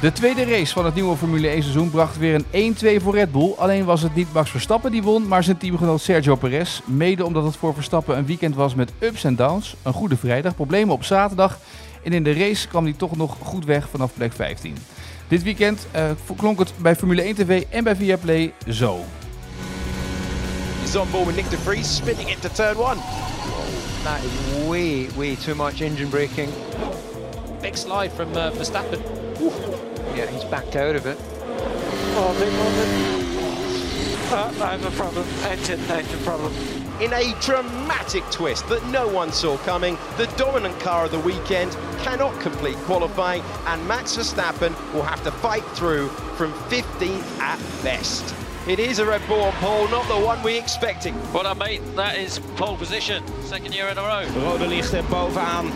De tweede race van het nieuwe Formule 1 seizoen bracht weer een 1-2 voor Red Bull. Alleen was het niet Max Verstappen die won, maar zijn teamgenoot Sergio Perez. Mede omdat het voor Verstappen een weekend was met ups en downs. Een goede vrijdag, problemen op zaterdag. En in de race kwam hij toch nog goed weg vanaf plek 15. Dit weekend uh, klonk het bij Formule 1 TV en bij Viaplay zo. He's on board with Nick de Vries, spinning into turn one. That is way, way too much engine braking. Big slide from uh, Verstappen. Oof. Yeah, he's backed out of it. Oh, big moment. Uh, I have a problem. Engine, engine problem. In a dramatic twist that no one saw coming, the dominant car of the weekend cannot complete qualifying, and Max Verstappen will have to fight through from 15th at best. It is a Red Bull on pole, not the one we expected. Well done, mate. That is pole position. Second year in a row. Rode lichten bovenaan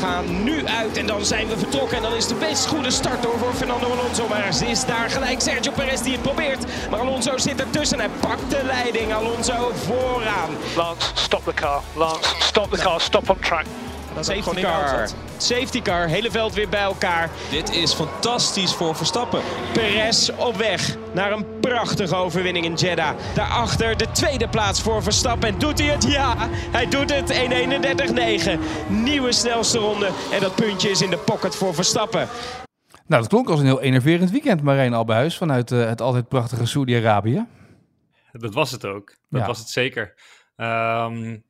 gaan nu uit en dan zijn we vertrokken. En dan is de best goede start door voor Fernando Alonso. Maar ze is daar gelijk Sergio Perez die het probeert. Maar Alonso zit ertussen en hij pakt de leiding. Alonso vooraan. Lance, stop the car. Lance, stop the car. Stop on track. Safety car. Safety car, hele veld weer bij elkaar. Dit is fantastisch voor Verstappen. Perez op weg naar een prachtige overwinning in Jeddah. Daarachter de tweede plaats voor Verstappen. En doet hij het? Ja, hij doet het. 1.31.9. Nieuwe snelste ronde. En dat puntje is in de pocket voor Verstappen. Nou, dat klonk als een heel enerverend weekend, Marijn Albuis, vanuit uh, het altijd prachtige Saudi-Arabië. Dat was het ook. Dat ja. was het zeker. Um,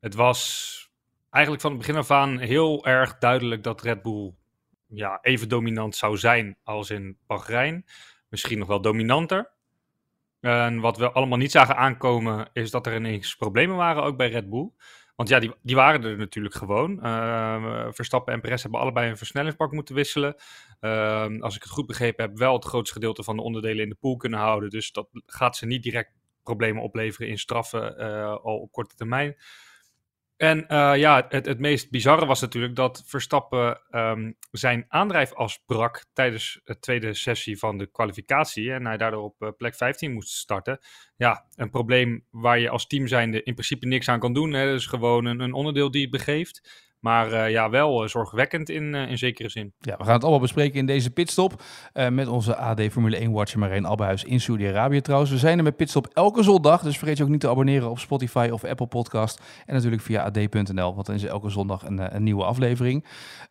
het was eigenlijk van het begin af aan heel erg duidelijk dat Red Bull ja, even dominant zou zijn als in Bahrein. Misschien nog wel dominanter. En wat we allemaal niet zagen aankomen, is dat er ineens problemen waren ook bij Red Bull. Want ja, die, die waren er natuurlijk gewoon. Uh, Verstappen en Perez hebben allebei een versnellingsbak moeten wisselen. Uh, als ik het goed begrepen heb, wel het grootste gedeelte van de onderdelen in de pool kunnen houden. Dus dat gaat ze niet direct problemen opleveren in straffen uh, al op korte termijn. En uh, ja, het, het meest bizarre was natuurlijk dat Verstappen um, zijn aandrijfas brak tijdens de tweede sessie van de kwalificatie. En hij daardoor op uh, plek 15 moest starten. Ja, een probleem waar je als team zijnde in principe niks aan kan doen. Hè. Dat is gewoon een, een onderdeel die het begeeft. Maar uh, ja, wel uh, zorgwekkend in, uh, in zekere zin. Ja, we gaan het allemaal bespreken in deze pitstop. met onze AD Formule 1 watcher Marijn Albehuis in Saudi-Arabië trouwens. We zijn er met pitstop elke zondag. Dus vergeet je ook niet te abonneren op Spotify of Apple Podcast. En natuurlijk via ad.nl, want dan is er elke zondag een, een nieuwe aflevering.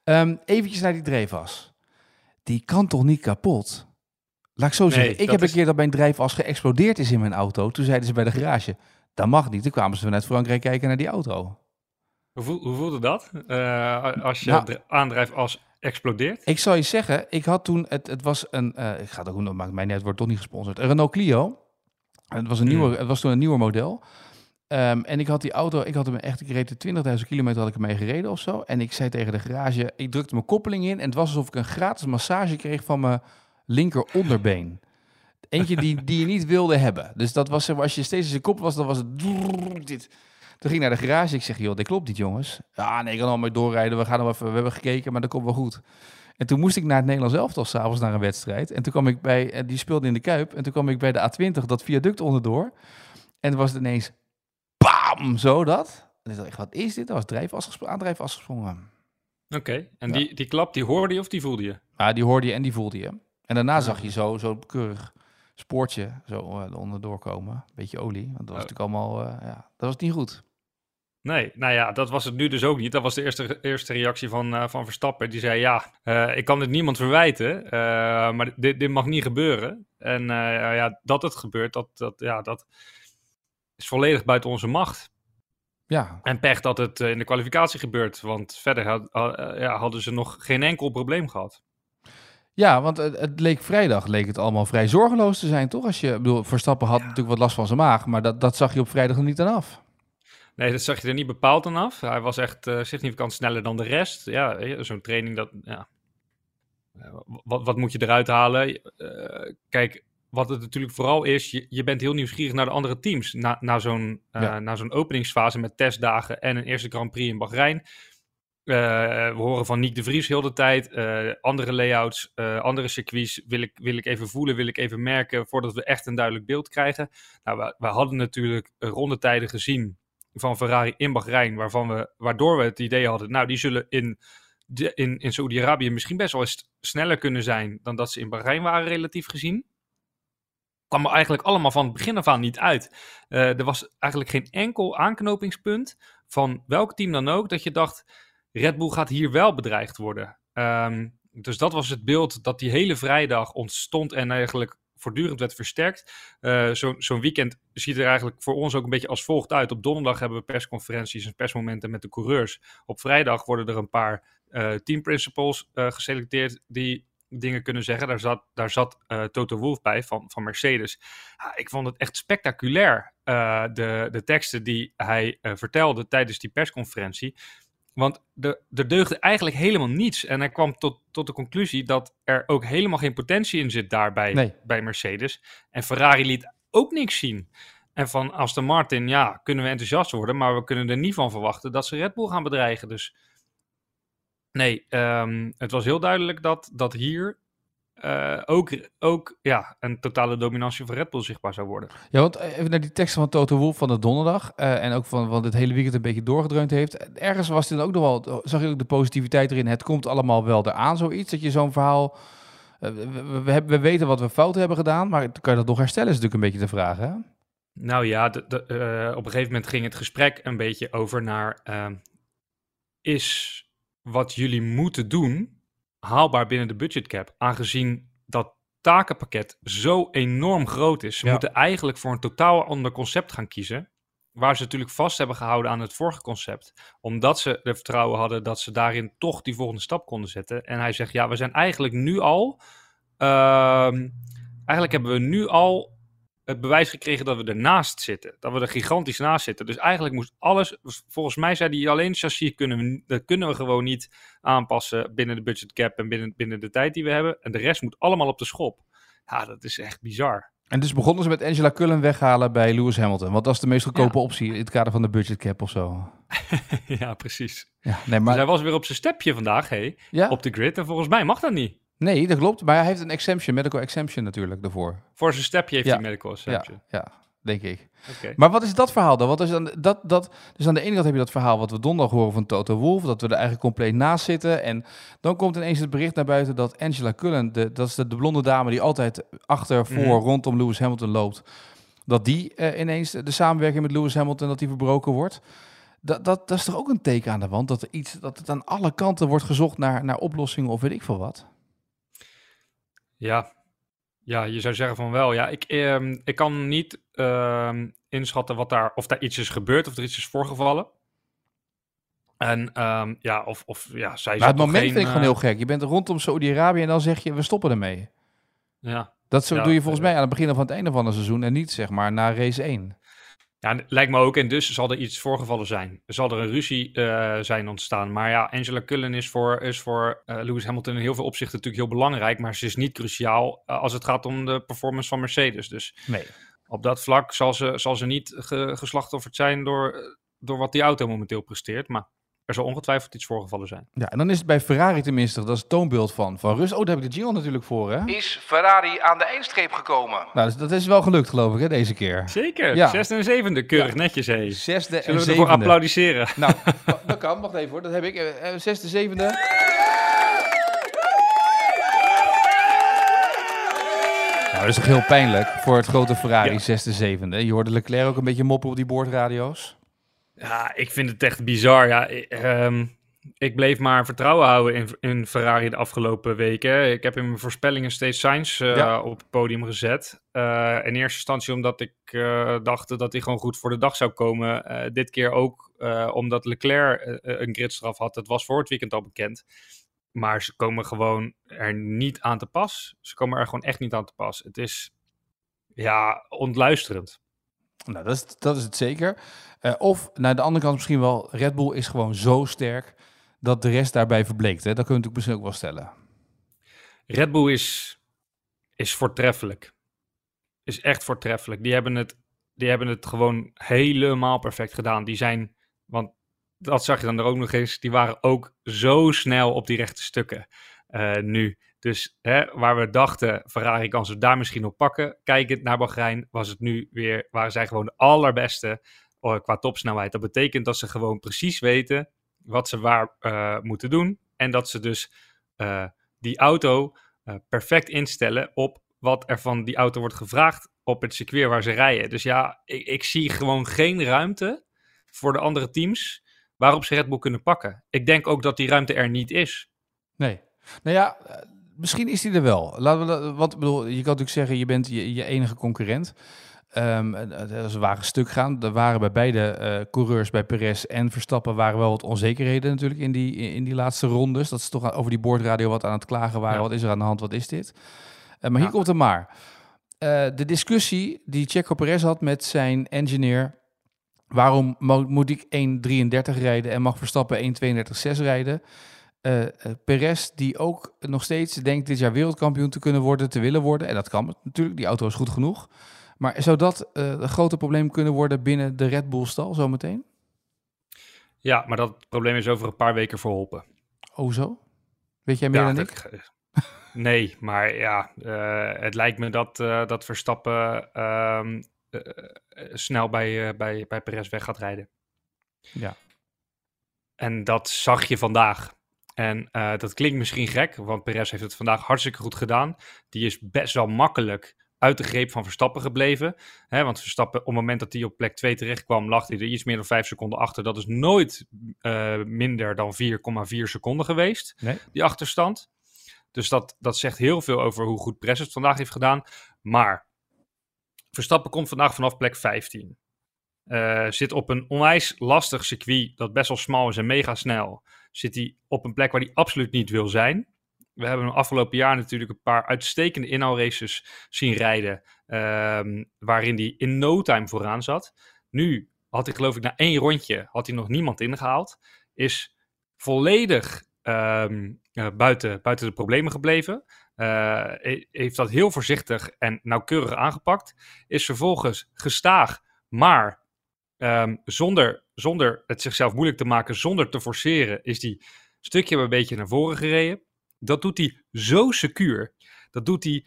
Um, eventjes naar die drijfas. Die kan toch niet kapot? Laat ik zo zeggen. Nee, ik heb is... een keer dat mijn drijfas geëxplodeerd is in mijn auto. Toen zeiden ze bij de garage, dat mag niet. Toen kwamen ze vanuit Frankrijk kijken naar die auto. Hoe, voel, hoe voelde dat? Uh, als je nou, aandrijf als explodeert? Ik zal je zeggen, ik had toen, het, het was een, uh, ik ga het ook doen, maakt mij net, wordt toch niet gesponsord. Een Renault Clio. Het was, een nieuwe, hmm. het was toen een nieuwer model. Um, en ik had die auto, ik had hem echt, ik reed 20.000 kilometer had ik ermee gereden of zo. En ik zei tegen de garage, ik drukte mijn koppeling in en het was alsof ik een gratis massage kreeg van mijn linker onderbeen. Eentje die, die je niet wilde hebben. Dus dat was, als je steeds in je kop was, dan was het dit. Toen ging ik naar de garage. Ik zeg, joh, dit klopt niet, jongens. Ja, nee, ik kan al maar doorrijden. We gaan nog even, we hebben gekeken, maar dat komt wel goed. En toen moest ik naar het Nederlands elftal s'avonds naar een wedstrijd. En toen kwam ik bij, eh, die speelde in de Kuip. En toen kwam ik bij de A20, dat viaduct onderdoor. En toen was het ineens, bam, zo dat. En ik dacht, wat is dit? Dat was drijfas, aandrijfas gesprongen. Oké, okay. en ja. die, die klap, die hoorde je of die voelde je? Ja, die hoorde je en die voelde je. En daarna zag je zo, zo keurig spoortje zo uh, onderdoor komen. Beetje olie, want dat was oh. natuurlijk allemaal, uh, ja, dat was niet goed. Nee, nou ja, dat was het nu dus ook niet. Dat was de eerste, eerste reactie van, uh, van Verstappen. Die zei, ja, uh, ik kan dit niemand verwijten, uh, maar dit, dit mag niet gebeuren. En ja, dat het gebeurt, dat, dat, ja, dat is volledig buiten onze macht. Ja. En pech dat het in de kwalificatie gebeurt, want verder had, ja, hadden ze nog geen enkel probleem gehad. Ja, want het, het, leek vrijdag leek het allemaal vrij zorgeloos te zijn, toch? Als je, bedoel, Verstappen had ja. natuurlijk wat last van zijn maag, maar dat, dat zag je op vrijdag nog niet aan af. Nee, dat zag je er niet bepaald aan af. Hij was echt uh, significant sneller dan de rest. Ja, zo'n training, dat, ja. wat, wat moet je eruit halen? Uh, kijk, wat het natuurlijk vooral is, je, je bent heel nieuwsgierig naar de andere teams. Na, na zo'n Ja. na zo'n openingsfase met testdagen en een eerste Grand Prix in Bahrein. Eh, we horen van Nick de Vries heel de tijd. eh, andere layouts, eh, andere circuits wil ik, wil ik even voelen, wil ik even merken voordat we echt een duidelijk beeld krijgen. Nou, we, we hadden natuurlijk rondetijden gezien van Ferrari in Bahrein, waarvan we, waardoor we het idee hadden, nou, die zullen in, de, in, in Saoedi-Arabië misschien best wel eens sneller kunnen zijn dan dat ze in Bahrein waren, relatief gezien. Kwam er eigenlijk allemaal van het begin af aan niet uit. Eh, er was eigenlijk geen enkel aanknopingspunt van welk team dan ook dat je dacht, Red Bull gaat hier wel bedreigd worden. Ehm, dus dat was het beeld dat die hele vrijdag ontstond en eigenlijk voortdurend werd versterkt. Eh, Zo'n weekend ziet er eigenlijk voor ons ook een beetje als volgt uit. Op donderdag hebben we persconferenties en persmomenten met de coureurs. Op vrijdag worden er een paar eh team eh, geselecteerd die dingen kunnen zeggen. Daar zat, daar zat Toto Wolff bij van, van Mercedes. Ja, ik vond het echt spectaculair, de, de teksten die hij vertelde tijdens die persconferentie. Want de, er deugde eigenlijk helemaal niets. En hij kwam tot, tot de conclusie dat er ook helemaal geen potentie in zit daarbij Nee. bij Mercedes. En Ferrari liet ook niks zien. En van Aston Martin, ja, kunnen we enthousiast worden, maar we kunnen er niet van verwachten dat ze Red Bull gaan bedreigen. Dus nee, ehm, het was heel duidelijk dat, dat hier eh, ook, ook ja, een totale dominantie van Red Bull zichtbaar zou worden. Ja, want even naar die teksten van Toto Wolff van de donderdag. eh, en ook van wat het hele weekend een beetje doorgedreund heeft. Ergens was dit ook nog wel, zag je ook de positiviteit erin. Het komt allemaal wel eraan, zoiets. Dat je zo'n verhaal. eh, we, we, we hebben, we weten wat we fout hebben gedaan, maar kan je dat nog herstellen, is natuurlijk een beetje de vraag. Hè? Nou ja, de, de, op een gegeven moment ging het gesprek een beetje over naar... is wat jullie moeten doen haalbaar binnen de budgetcap? Aangezien dat takenpakket zo enorm groot is. Ze Ja. moeten eigenlijk voor een totaal ander concept gaan kiezen. Waar ze natuurlijk vast hebben gehouden aan het vorige concept. Omdat ze er vertrouwen hadden dat ze daarin toch die volgende stap konden zetten. En hij zegt, ja, we zijn eigenlijk nu al... ehm, eigenlijk hebben we nu al het bewijs gekregen dat we ernaast zitten. Dat we er gigantisch naast zitten. Dus eigenlijk moest alles, volgens mij zei hij alleen chassis kunnen we, dat kunnen we gewoon niet aanpassen binnen de budget cap en binnen, binnen de tijd die we hebben. En de rest moet allemaal op de schop. Ja, dat is echt bizar. En dus begonnen ze met Angela Cullen weghalen bij Lewis Hamilton. Want dat is de meest goedkope optie in het kader van de budget cap of zo. ja, precies. Ja, nee, Maar maar, hij was weer op zijn stepje vandaag, hé, ja, op de grid. En volgens mij mag dat niet. Nee, dat klopt. Maar hij heeft een exemption, medical exemption natuurlijk daarvoor. Voor zijn stepje heeft Ja. hij medical Ja, exemption. ja, denk ik. Oké. Maar wat is dat verhaal dan? Want is dan, dat, dat, dus aan de ene kant heb je dat verhaal wat we donderdag horen van Toto Wolff, dat we er eigenlijk compleet naast zitten. En dan komt ineens het bericht naar buiten dat Angela Cullen, de, dat is de, de blonde dame die altijd achter, voor, Mhm. rondom Lewis Hamilton loopt, dat die eh, ineens de samenwerking met Lewis Hamilton, dat die verbroken wordt. Dat, dat, dat is toch ook een teken aan de wand, dat, er iets, dat het aan alle kanten wordt gezocht naar, naar oplossingen of weet ik veel wat. Ja. ja, je zou zeggen van wel. Ja, ik, ehm, ik kan niet ehm, inschatten wat daar, of daar iets is gebeurd of er iets is voorgevallen. En ehm, ja, of, of ja, zij Maar het moment geen, vind ik gewoon eh, heel gek. Je bent rondom Saudi-Arabië en dan zeg je, we stoppen ermee. Ja. Dat zo Ja, doe je volgens eh, mij aan het begin of aan het einde van een seizoen en niet zeg maar na race 1. Ja, lijkt me ook. En dus zal er iets voorgevallen zijn. Zal er een ruzie eh, zijn ontstaan. Maar ja, Angela Cullen is voor, is voor eh, Lewis Hamilton in heel veel opzichten natuurlijk heel belangrijk. Maar ze is niet cruciaal eh, als het gaat om de performance van Mercedes. Dus Nee. op dat vlak zal ze, zal ze niet ge, geslachtofferd zijn door, door wat die auto momenteel presteert. Maar er zal ongetwijfeld iets voorgevallen zijn. Ja, en dan is het bij Ferrari tenminste, dat is het toonbeeld van, van Rus. Oh, daar heb ik de jingle natuurlijk voor, hè? Is Ferrari aan de eindstreep gekomen? Nou, dus dat is wel gelukt, geloof ik, hè, deze keer. Zeker, Ja. zesde en zevende, keurig netjes hé. Zesde en Zullen we ervoor zevende. applaudisseren? Nou, dat kan. Wacht even hoor, dat heb ik. Eh, Zesde, zevende. Nou, dat is toch heel pijnlijk voor het grote Ferrari, Ja. zesde, zevende. Je hoorde Leclerc ook een beetje moppen op die boordradio's. Ja, ik vind het echt bizar. Ja, i- ehm, ik bleef maar vertrouwen houden in, in Ferrari de afgelopen weken. Ik heb in mijn voorspellingen steeds Sainz eh, Ja. op het podium gezet. Eh, in eerste instantie omdat ik eh, dacht dat hij gewoon goed voor de dag zou komen. Dit keer ook omdat Leclerc een gridstraf had. Dat was voor het weekend al bekend. Maar ze komen gewoon er niet aan te pas. Ze komen er gewoon echt niet aan te pas. Het is ja, ontluisterend. Nou, dat is, dat is het zeker. Eh, of, naar de andere kant misschien wel, Red Bull is gewoon zo sterk dat de rest daarbij verbleekt. Hè? Dat kun je natuurlijk misschien ook wel stellen. Red Bull is, is voortreffelijk. is echt voortreffelijk. Die hebben het, die hebben het gewoon helemaal perfect gedaan. Die zijn, want dat zag je dan er ook nog eens, die waren ook zo snel op die rechte stukken uh, nu. Dus hè, waar we dachten, Ferrari kan ze daar misschien op pakken. Kijkend naar Bahrein was het nu weer, waren zij gewoon de allerbeste uh, qua topsnelheid. Dat betekent dat ze gewoon precies weten wat ze waar uh, moeten doen. En dat ze dus die auto perfect instellen op wat er van die auto wordt gevraagd op het circuit waar ze rijden. Dus ja, ik, ik zie gewoon geen ruimte voor de andere teams waarop ze Red Bull kunnen pakken. Ik denk ook dat die ruimte er niet is. Nee. Nou ja, misschien is die er wel. Laten we, wat bedoel, je kan natuurlijk zeggen, je bent je, je enige concurrent. Um, als we waren stuk gaan, er waren bij beide uh, coureurs, bij Perez en Verstappen, waren wel wat onzekerheden natuurlijk in die, in die laatste rondes. Dat ze toch over die boordradio wat aan het klagen waren. Ja. Wat is er aan de hand, wat is dit? Uh, maar hier komt het maar. Uh, de discussie die Checo Perez had met zijn engineer. Waarom moet ik 1.33 rijden en mag Verstappen 1.32.6 rijden? Uh, Perez, die ook nog steeds denkt dit jaar wereldkampioen te kunnen worden, te willen worden. En dat kan natuurlijk, die auto is goed genoeg. Maar zou dat uh, een grote probleem kunnen worden binnen de Red Bull stal zometeen? Ja, maar dat probleem is over een paar weken verholpen. Oh zo? Weet jij meer ja, dan dat, ik? Nee, maar ja, uh, het lijkt me dat, uh, dat Verstappen uh, snel bij, bij, bij Perez weg gaat rijden. Ja. En dat zag je vandaag. En dat klinkt misschien gek, want Perez heeft het vandaag hartstikke goed gedaan. Die is best wel makkelijk uit de greep van Verstappen gebleven. Hè, want Verstappen, op het moment dat hij op plek 2 terecht kwam, lag hij er iets meer dan 5 seconden achter. Dat is nooit minder dan 4,4 seconden geweest, nee. die achterstand. Dus dat, dat zegt heel veel over hoe goed Perez het vandaag heeft gedaan. Maar Verstappen komt vandaag vanaf plek 15. Uh, zit op een onwijs lastig circuit dat best wel smal is en mega snel. Zit hij op een plek waar hij absoluut niet wil zijn. We hebben hem afgelopen jaar natuurlijk een paar uitstekende inhaalraces zien rijden. Uh, waarin hij in no time vooraan zat. Nu had hij geloof ik na één rondje had hij nog niemand ingehaald. Is volledig um, uh, buiten, buiten de problemen gebleven. Uh, heeft dat heel voorzichtig en nauwkeurig aangepakt. Is vervolgens gestaag, maar um, zonder, zonder het zichzelf moeilijk te maken, zonder te forceren, is die stukje een beetje naar voren gereden. Dat doet hij zo secuur. Dat doet hij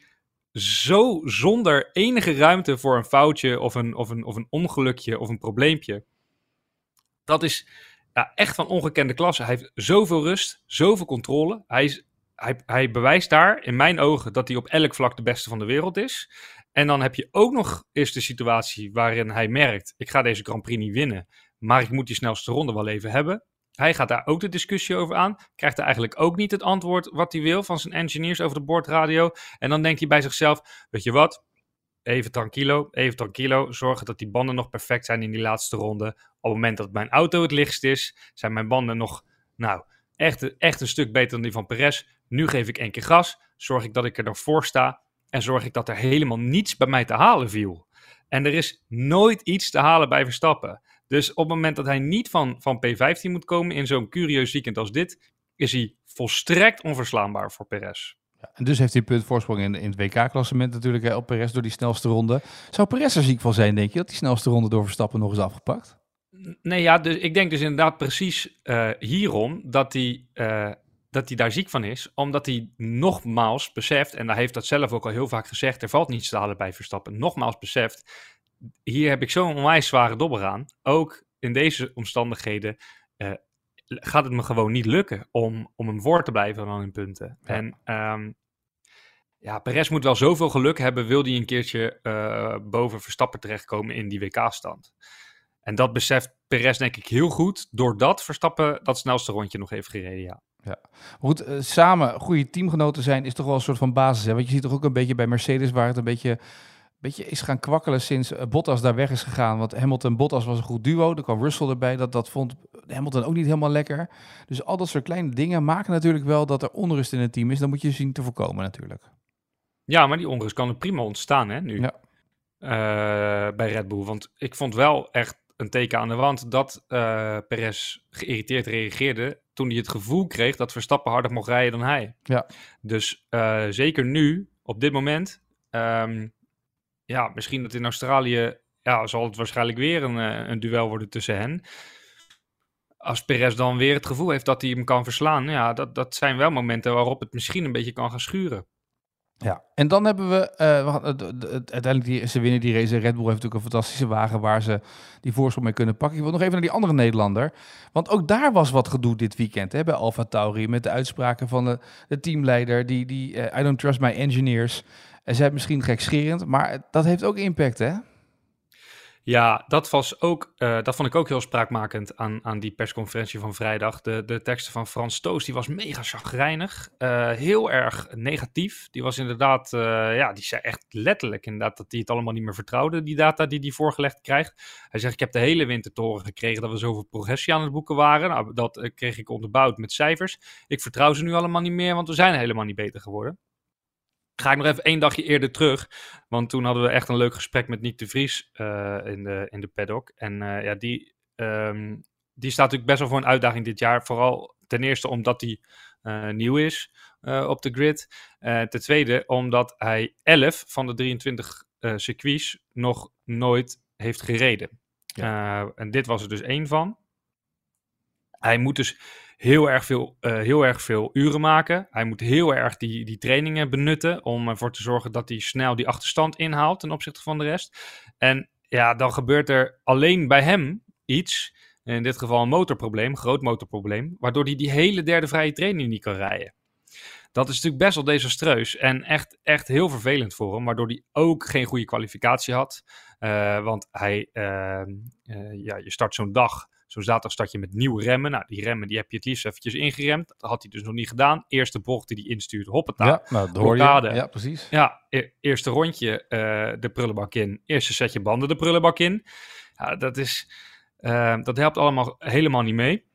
zo zonder enige ruimte voor een foutje of een, of een, of een ongelukje of een probleempje. Dat is, ja, echt van ongekende klasse. Hij heeft zoveel rust, zoveel controle. Hij, hij, hij bewijst daar in mijn ogen dat hij op elk vlak de beste van de wereld is. En dan heb je ook nog eens de situatie waarin hij merkt: ik ga deze Grand Prix niet winnen, maar ik moet die snelste ronde wel even hebben. Hij gaat daar ook de discussie over aan. Krijgt er eigenlijk ook niet het antwoord wat hij wil van zijn engineers over de boordradio. En dan denkt hij bij zichzelf: Weet je wat? Even tranquilo, even tranquilo. Zorgen dat die banden nog perfect zijn in die laatste ronde. Op het moment dat mijn auto het lichtst is, zijn mijn banden nog, nou, echt, echt een stuk beter dan die van Perez. Nu geef ik één keer gas. Zorg ik dat ik er nog voor sta. En zorg ik dat er helemaal niets bij mij te halen viel. En er is nooit iets te halen bij Verstappen. Dus op het moment dat hij niet van, van P15 moet komen in zo'n curieus weekend als dit, is hij volstrekt onverslaanbaar voor Perez. Ja, en dus heeft hij punt voorsprong in, in het WK-klassement natuurlijk hè, op Perez door die snelste ronde. Zou Perez er ziek van zijn, denk je, dat die snelste ronde door Verstappen nog eens afgepakt? Nee, ja, dus ik denk dus inderdaad precies uh, hierom dat hij, uh, dat hij daar ziek van is. Omdat hij nogmaals beseft, en hij heeft dat zelf ook al heel vaak gezegd, er valt niets te halen bij Verstappen. Nogmaals beseft, hier heb ik zo'n onwijs zware dobber aan. Ook in deze omstandigheden uh, gaat het me gewoon niet lukken om, om hem voor te blijven dan in punten. Ja. En um, ja, Perez moet wel zoveel geluk hebben, wil hij een keertje uh, boven Verstappen terechtkomen in die WK-stand. En dat beseft Perez denk ik heel goed, doordat Verstappen dat snelste rondje nog heeft gereden, ja. Ja, goed, uh, samen goede teamgenoten zijn is toch wel een soort van basis. Hè? Want je ziet toch ook een beetje bij Mercedes, waar het een beetje beetje is gaan kwakkelen sinds eh, Bottas daar weg is gegaan. Want Hamilton Bottas was een goed duo. Er kwam Russell erbij. Dat, dat vond Hamilton ook niet helemaal lekker. Dus al dat soort kleine dingen maken natuurlijk wel dat er onrust in het team is. Dan moet je zien te voorkomen natuurlijk. Ja, maar die onrust kan er prima ontstaan hè, nu. Ja. Uh, bij Red Bull. Want ik vond wel echt een teken aan de wand dat uh, Perez geïrriteerd reageerde toen hij het gevoel kreeg dat Verstappen harder mocht rijden dan hij. Ja. Dus uh, zeker nu, op dit moment, um, ja, misschien dat in Australië ja, zal het waarschijnlijk weer een, eh, een duel worden tussen hen. Als Perez dan weer het gevoel heeft dat hij hem kan verslaan, ja, dat, dat zijn wel momenten waarop het misschien een beetje kan gaan schuren. Ja, en dan hebben we, het, uiteindelijk, die, ze winnen die race. Red Bull heeft natuurlijk een fantastische wagen waar ze die voorsprong mee kunnen pakken. Ik wil nog even naar die andere Nederlander. Want ook daar was wat gedoe dit weekend hè, bij Alfa Tauri. Met de uitspraken van de, de teamleider. Die, die uh, I don't trust my engineers. En zij misschien gekscherend, maar dat heeft ook impact hè? Ja, dat, was ook, uh, dat vond ik ook heel spraakmakend aan, aan die persconferentie van vrijdag. De, de teksten van Frans Toos, die was mega chagrijnig. Uh, heel erg negatief. Die was inderdaad, uh, ja, die zei echt letterlijk inderdaad dat hij het allemaal niet meer vertrouwde, die data die hij voorgelegd krijgt. Hij zegt, ik heb de hele winter te horen gekregen dat we zoveel progressie aan het boeken waren. Nou, dat kreeg ik onderbouwd met cijfers. Ik vertrouw ze nu allemaal niet meer, want we zijn helemaal niet beter geworden ga ik nog even één dagje eerder terug. Want toen hadden we echt een leuk gesprek met Nick de Vries uh, in, de, in de paddock. En uh, ja, die, um, die staat natuurlijk best wel voor een uitdaging dit jaar. Vooral ten eerste omdat hij uh, nieuw is op de grid. ten tweede omdat hij 11 van de 23 circuits nog nooit heeft gereden. Ja. en dit was er dus één van. Hij moet dus heel erg veel, uh, heel erg veel uren maken. Hij moet heel erg die, die trainingen benutten om ervoor te zorgen dat hij snel die achterstand inhaalt ten opzichte van de rest. En ja, dan gebeurt er alleen bij hem iets, in dit geval een motorprobleem, groot motorprobleem, waardoor hij die hele derde vrije training niet kan rijden. Dat is natuurlijk best wel desastreus en echt, echt heel vervelend voor hem, waardoor hij ook geen goede kwalificatie had. Uh, want hij, uh, ja, je start zo'n dag Zo'n zaterdag start je met nieuwe remmen. Nou, die remmen die heb je het liefst eventjes ingeremd. Dat had hij dus nog niet gedaan. Eerste bocht die hij instuurt, hoppata. Ja, nou, je. Ja, precies. Ja, e eerste rondje uh, de prullenbak in. Eerste setje banden de prullenbak in. Ja, dat, is, uh, dat helpt allemaal helemaal niet mee.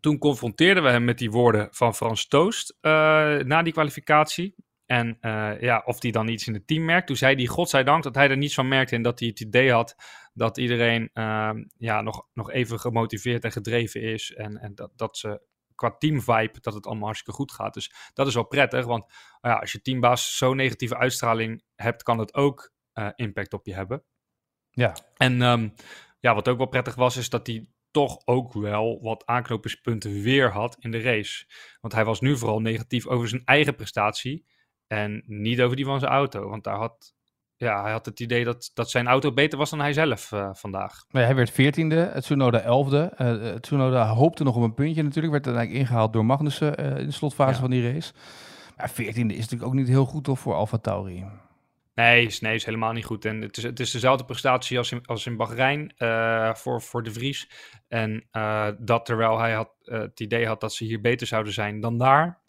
Toen confronteerden we hem met die woorden van Frans Toost uh, na die kwalificatie. En ja, of hij dan iets in het team merkt. Toen zei hij, godzijdank, dat hij er niets van merkte en dat hij het idee had dat iedereen uh, ja, nog, nog even gemotiveerd en gedreven is. En, en dat, dat ze qua teamvibe, dat het allemaal hartstikke goed gaat. Dus dat is wel prettig, want uh, ja, als je teambaas zo'n negatieve uitstraling hebt, kan het ook uh, impact op je hebben. Ja. En um, ja, wat ook wel prettig was, is dat hij toch ook wel wat aanknopingspunten weer had in de race. Want hij was nu vooral negatief over zijn eigen prestatie. En niet over die van zijn auto. Want daar had, ja, hij had het idee dat, dat zijn auto beter was dan hij zelf uh, vandaag. Nee, hij werd veertiende, Tsunoda elfde. Uh, Tsunoda hoopte nog op een puntje natuurlijk. Werd uiteindelijk ingehaald door Magnussen uh, in de slotfase ja. van die race. Maar veertiende is natuurlijk ook niet heel goed toch, voor Alfa Tauri. Nee, is, nee, is helemaal niet goed. En het is, het is dezelfde prestatie als in, als in Bahrein uh, voor, voor de Vries. En uh, dat terwijl hij had, uh, het idee had dat ze hier beter zouden zijn dan daar.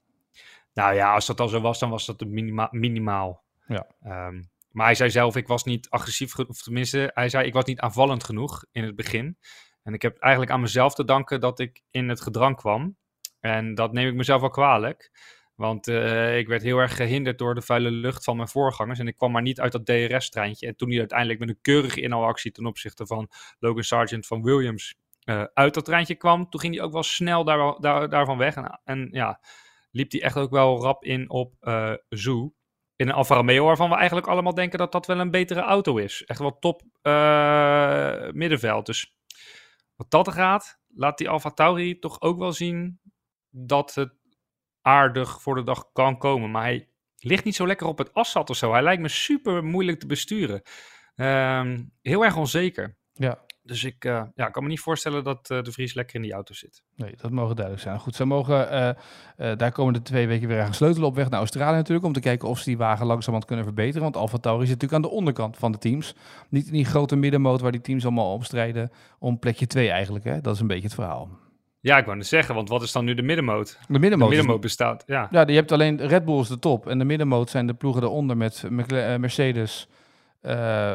Nou ja, als dat al zo was, dan was dat minima minimaal. Ja. Um, maar hij zei zelf, ik was niet agressief genoeg. Of tenminste, hij zei, ik was niet aanvallend genoeg in het begin. En ik heb eigenlijk aan mezelf te danken dat ik in het gedrang kwam. En dat neem ik mezelf wel kwalijk. Want uh, ik werd heel erg gehinderd door de vuile lucht van mijn voorgangers. En ik kwam maar niet uit dat DRS-treintje. En toen hij uiteindelijk met een keurige inhaalactie ten opzichte van Logan Sargent van Williams uh, uit dat treintje kwam. Toen ging hij ook wel snel daar, daar, daarvan weg. En, en ja, liep hij echt ook wel rap in op uh, Zoo. In een Alfa Romeo waarvan we eigenlijk allemaal denken dat dat wel een betere auto is. Echt wel top uh, middenveld. Dus wat dat gaat, laat die Alfa Tauri toch ook wel zien dat het aardig voor de dag kan komen. Maar hij ligt niet zo lekker op het asfalt of zo. Hij lijkt me super moeilijk te besturen. Um, heel erg onzeker. Ja. Dus ik uh, ja, kan me niet voorstellen dat uh, de Vries lekker in die auto zit. Nee, dat mogen duidelijk zijn. Goed, ze mogen uh, daar komen de twee weken weer aan sleutelen op weg naar Australië natuurlijk. Om te kijken of ze die wagen langzamerhand kunnen verbeteren. Want Alfa Tauri zit natuurlijk aan de onderkant van de teams. Niet in die grote middenmoot waar die teams allemaal om strijden. Om plekje 2 eigenlijk. Hè? Dat is een beetje het verhaal. Ja, ik wou net zeggen, want wat is dan nu de middenmoot? De middenmoot, de middenmoot bestaat, ja. Ja, je hebt alleen Red Bull is de top. En de middenmoot zijn de ploegen eronder met Mercedes,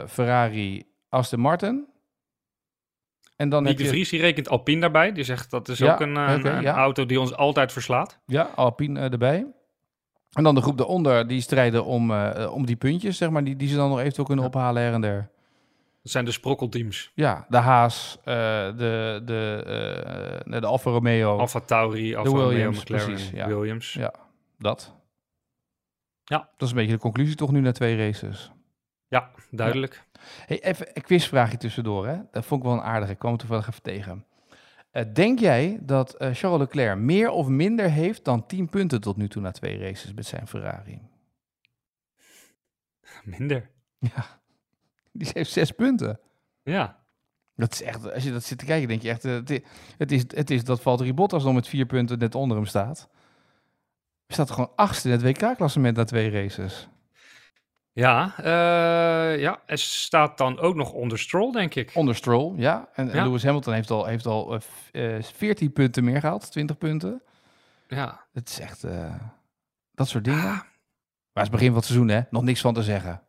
Ferrari, Aston Martin. En dan de Vries die rekent Alpine daarbij. Die zegt dat is ja, ook een, okay, een, ja. auto die ons altijd verslaat. Ja, Alpine uh, erbij. En dan de groep daaronder, die strijden om, uh, om die puntjes, zeg maar, die, die ze dan nog eventueel kunnen ja. ophalen her en der. Dat zijn de sprokkelteams. Ja, de Haas, uh, de, de, de Alfa Romeo. Alfa Tauri, Alfa Romeo, Williams, McLaren, precies, ja. Williams. Ja, dat. Ja. Dat is een beetje de conclusie toch nu na twee races. Ja, duidelijk. Hey, even een quizvraagje tussendoor. Hè? Dat vond ik wel een aardige. Ik kwam er toevallig even tegen. Uh, denk jij dat uh, Charles Leclerc meer of minder heeft dan 10 punten tot nu toe na twee races met zijn Ferrari? Minder. Ja, die heeft zes punten. Ja. Dat is echt, als je dat zit te kijken, denk je echt, uh, het, is, het is dat Valtteri Bottas nog met vier punten net onder hem staat. Hij staat gewoon achtste in het WK-klassement na twee races. Ja, uh, ja, er staat dan ook nog onder Stroll, denk ik. Onder Stroll, ja. En, ja. Lewis Hamilton heeft al, heeft al uh, eh, 14 punten meer gehaald, 20 punten. Ja. Het is echt uh, dat soort dingen. Maar het is begin van het seizoen, hè? Nog niks van te zeggen.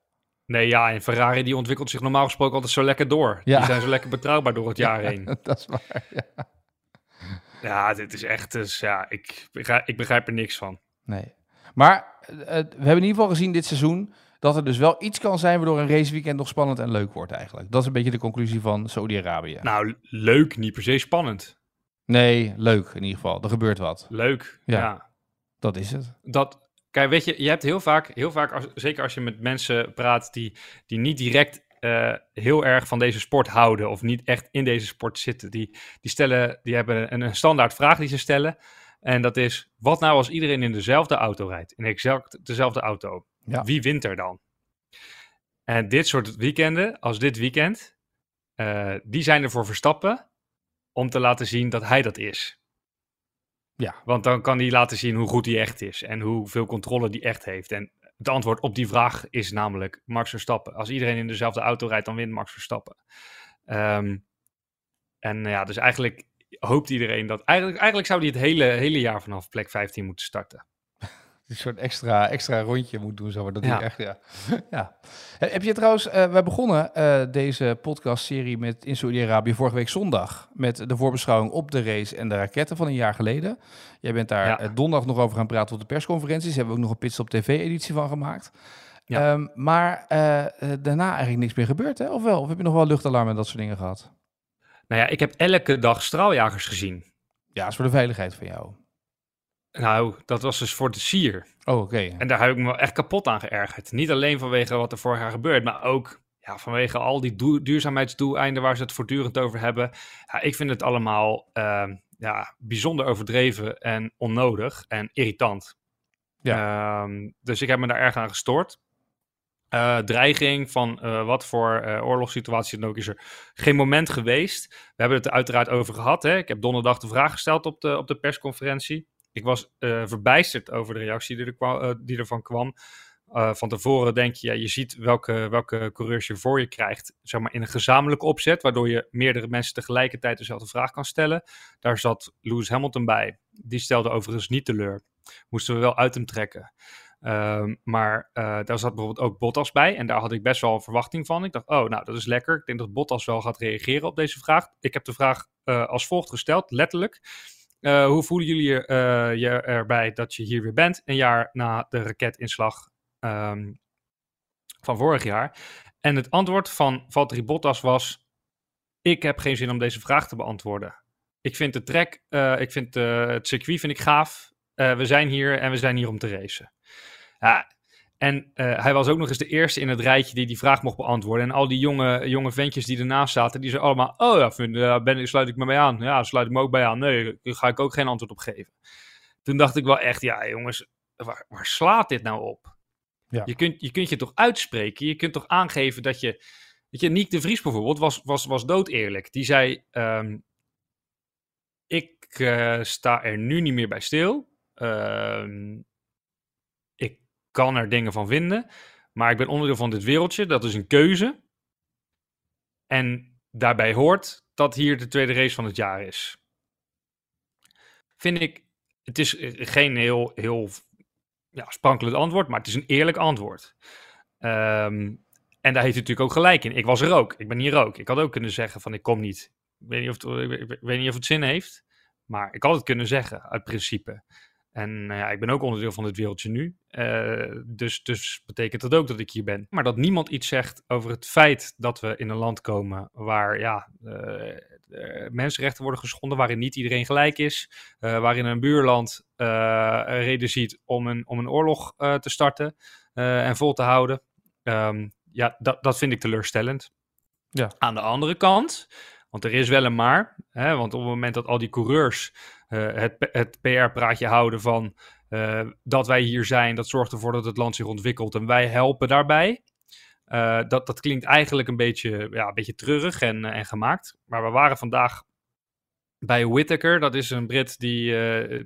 Nee, ja, en Ferrari die ontwikkelt zich normaal gesproken altijd zo lekker door. Ja. Die zijn zo lekker betrouwbaar door het jaar heen. dat is waar, ja. Ja, dit is echt, dus, ja, ik begrijp, ik begrijp er niks van. Nee. Maar we hebben in ieder geval gezien dit seizoen dat er dus wel iets kan zijn waardoor een raceweekend nog spannend en leuk wordt eigenlijk. Dat is een beetje de conclusie van Saudi-Arabië. Nou, leuk, niet per se spannend. Nee, leuk in ieder geval. Er gebeurt wat. Leuk, ja. ja. Dat is het. Dat, kijk, weet je, je hebt heel vaak, heel vaak als, zeker als je met mensen praat die, die niet direct uh, heel erg van deze sport houden of niet echt in deze sport zitten, die, die, stellen, die hebben een, een standaard vraag die ze stellen. En dat is, wat nou als iedereen in dezelfde auto rijdt? In exact dezelfde auto. Ja. Wie wint er dan? En dit soort weekenden, als dit weekend, uh, die zijn er voor Verstappen om te laten zien dat hij dat is. Ja. Want dan kan hij laten zien hoe goed hij echt is en hoeveel controle hij echt heeft. En het antwoord op die vraag is namelijk Max Verstappen. Als iedereen in dezelfde auto rijdt, dan wint Max Verstappen. Um, en ja, dus eigenlijk hoopt iedereen dat. Eigenlijk, eigenlijk zou hij het hele, hele jaar vanaf plek 15 moeten starten een soort extra, extra rondje moet doen. Zo, dat ja. echt, ja. ja. Heb je trouwens, uh, wij begonnen uh, deze podcastserie met in Saudi-Arabië vorige week zondag. Met de voorbeschouwing op de race en de raketten van een jaar geleden. Jij bent daar ja. donderdag nog over gaan praten op de persconferenties. Hebben we ook nog een Pitstop TV-editie van gemaakt. Ja. Um, maar uh, daarna eigenlijk niks meer gebeurd, hè? Of wel? Of heb je nog wel luchtalarm en dat soort dingen gehad? Nou ja, ik heb elke dag straaljagers gezien. Ja, dat is voor de veiligheid van jou. Nou, dat was dus voor de sier. Oh, oké. En daar heb ik me wel echt kapot aan geërgerd. Niet alleen vanwege wat er vorig jaar gebeurt, maar ook ja, vanwege al die duurzaamheidsdoeleinden waar ze het voortdurend over hebben. Ja, ik vind het allemaal uh, ja, bijzonder overdreven en onnodig en irritant. Ja. Uh, dus ik heb me daar erg aan gestoord. Uh, dreiging van uh, wat voor uh, oorlogssituatie dan ook is er geen moment geweest. We hebben het er uiteraard over gehad. Hè? Ik heb donderdag de vraag gesteld op de, op de persconferentie ik was uh, verbijsterd over de reactie die, er kwam, uh, die ervan kwam. Van tevoren denk je, ja, je ziet welke, welke coureurs je voor je krijgt, zeg maar in een gezamenlijke opzet, waardoor je meerdere mensen tegelijkertijd dezelfde vraag kan stellen. Daar zat Lewis Hamilton bij. Die stelde overigens niet teleur. Moesten we wel uit hem trekken. Uh, maar daar zat bijvoorbeeld ook Bottas bij. En daar had ik best wel een verwachting van. Ik dacht, oh, nou, dat is lekker. Ik denk dat Bottas wel gaat reageren op deze vraag. Ik heb de vraag als volgt gesteld, letterlijk. Uh, hoe voelen jullie uh, je erbij dat je hier weer bent, een jaar na de raketinslag um, van vorig jaar? En het antwoord van Valtteri Bottas was: Ik heb geen zin om deze vraag te beantwoorden. Ik vind de track, uh, ik vind het circuit vind ik gaaf. we zijn hier en we zijn hier om te racen. Ja, en uh, hij was ook nog eens de eerste in het rijtje die die vraag mocht beantwoorden. En al die jonge, jonge ventjes die ernaast zaten, die zeiden allemaal... Oh ja, vind, uh, ben, sluit ik me bij aan. Ja, sluit ik me ook bij aan. Nee, daar ga ik ook geen antwoord op geven. Toen dacht ik wel echt, ja jongens, waar, waar slaat dit nou op? Ja. Je, kunt, je kunt je toch uitspreken? Je kunt toch aangeven dat je... Weet je, Niek de Vries bijvoorbeeld was, was, was dood eerlijk. Die zei, um, ik uh, sta er nu niet meer bij stil. Uh, kan er dingen van vinden. Maar ik ben onderdeel van dit wereldje. Dat is een keuze. En daarbij hoort dat hier de tweede race van het jaar is. Vind ik, het is geen heel, heel ja, sprankelend antwoord, maar het is een eerlijk antwoord. Um, en daar heeft hij natuurlijk ook gelijk in. Ik was er ook. Ik ben hier ook. Ik had ook kunnen zeggen van ik kom niet. Ik weet niet of het, ik weet niet of het zin heeft. Maar ik had het kunnen zeggen, uit principe. En nou ja, ik ben ook onderdeel van dit wereldje nu. Uh, dus, dus betekent dat ook dat ik hier ben. Maar dat niemand iets zegt over het feit dat we in een land komen waar ja, uh, mensenrechten worden geschonden, waarin niet iedereen gelijk is, uh, waarin een buurland reden ziet om een, om een oorlog te starten en vol te houden. Um, ja, dat, dat vind ik teleurstellend. Ja. Aan de andere kant, want er is wel een maar. Hè, want op het moment dat al die coureurs uh, het, het PR-praatje houden van uh, dat wij hier zijn, dat zorgt ervoor dat het land zich ontwikkelt en wij helpen daarbij. Uh, dat, dat klinkt eigenlijk een beetje, ja, een beetje treurig en, en gemaakt. Maar we waren vandaag bij Whittaker. Dat is een Brit die,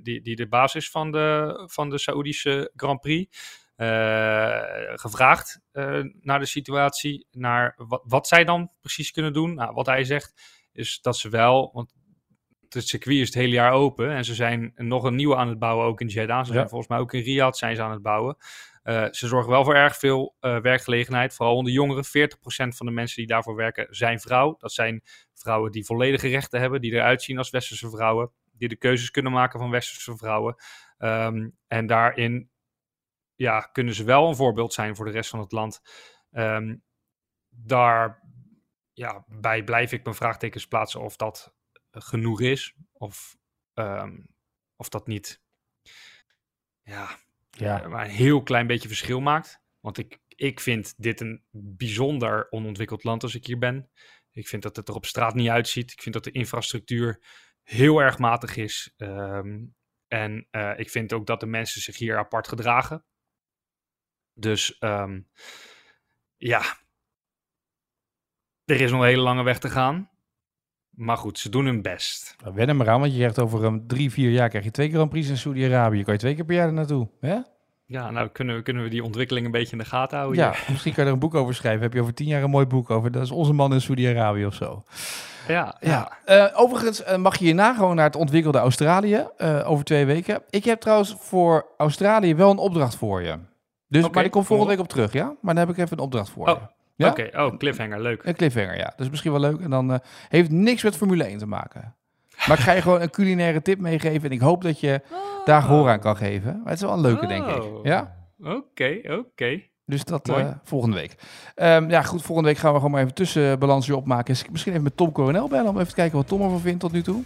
die, die de basis van de, van de Saoedische Grand Prix. Uh, gevraagd uh, naar de situatie, naar wat, wat zij dan precies kunnen doen. Nou, wat hij zegt is dat ze wel, want het circuit is het hele jaar open en ze zijn nog een nieuwe aan het bouwen ook in Jeddah. Ze zijn volgens mij ook in Riyadh zijn ze aan het bouwen. Uh, ze zorgen wel voor erg veel uh, werkgelegenheid, vooral onder jongeren. 40% van de mensen die daarvoor werken zijn vrouw. Dat zijn vrouwen die volledige rechten hebben, die eruit zien als westerse vrouwen, die de keuzes kunnen maken van westerse vrouwen. Um, en daarin ja, kunnen ze wel een voorbeeld zijn voor de rest van het land. Um, daar ja, bij blijf ik mijn vraagtekens plaatsen of dat genoeg is, of, um, of dat niet ja, ja. maar een heel klein beetje verschil maakt. Want ik, ik vind dit een bijzonder onontwikkeld land als ik hier ben. Ik vind dat het er op straat niet uitziet. Ik vind dat de infrastructuur heel erg matig is. Um, en uh, ik vind ook dat de mensen zich hier apart gedragen. Dus um, ja, er is nog een hele lange weg te gaan. Maar goed, ze doen hun best. Nou, wen er maar aan, want je krijgt over um, drie, vier jaar krijg je twee Grand Prix in Saudi-Arabië. Kan je twee keer per jaar er naartoe, hè? Ja, nou kunnen we, kunnen we die ontwikkeling een beetje in de gaten houden. Ja, misschien kan je er een boek over schrijven. Heb je over tien jaar een mooi boek over. Dat is onze man in Saudi-Arabië of zo. Ja, ja. ja. Uh, overigens uh, mag je hierna gewoon naar het ontwikkelde Australië uh, over twee weken. Ik heb trouwens voor Australië wel een opdracht voor je. Dus, okay, maar ik kom volgende week op terug, ja? Maar dan heb ik even een opdracht voor oh. je. Ja? Oké, okay. oh, cliffhanger, leuk. Een cliffhanger, ja. Dat is misschien wel leuk. En dan uh, heeft niks met Formule 1 te maken. Maar ik ga je gewoon een culinaire tip meegeven. En ik hoop dat je oh. daar gehoor aan kan geven. Maar het is wel een leuke, oh. denk ik. Ja? Oké, okay, oké. Okay. Dus dat uh, volgende week. Um, ja, goed. Volgende week gaan we gewoon maar even tussenbalansje opmaken. Dus misschien even met Tom Coronel bellen om even te kijken wat Tom ervan vindt tot nu toe.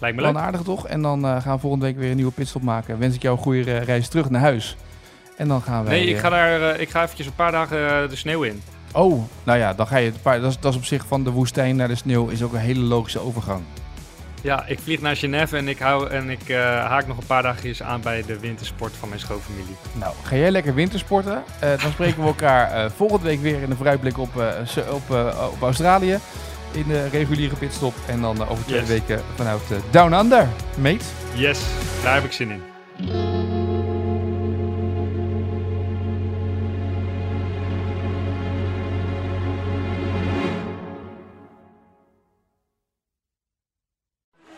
Lijkt me wel leuk. aardig, toch? En dan uh, gaan we volgende week weer een nieuwe pitstop maken. Wens ik jou een goede reis terug naar huis. En dan gaan we. Nee, ik ga daar. ik ga eventjes een paar dagen de sneeuw in. Oh, nou ja, dan ga je. Dat is, dat is op zich van de woestijn naar de sneeuw is ook een hele logische overgang. Ja, ik vlieg naar Genève en ik, hou, en ik uh, haak nog een paar dagjes aan bij de wintersport van mijn schoonfamilie. Nou, ga jij lekker wintersporten? Dan spreken we elkaar volgende week weer in een vooruitblik op, op, op Australië. In de reguliere pitstop. En dan over twee yes. weken vanuit Down Under, mate. Yes, daar heb ik zin in.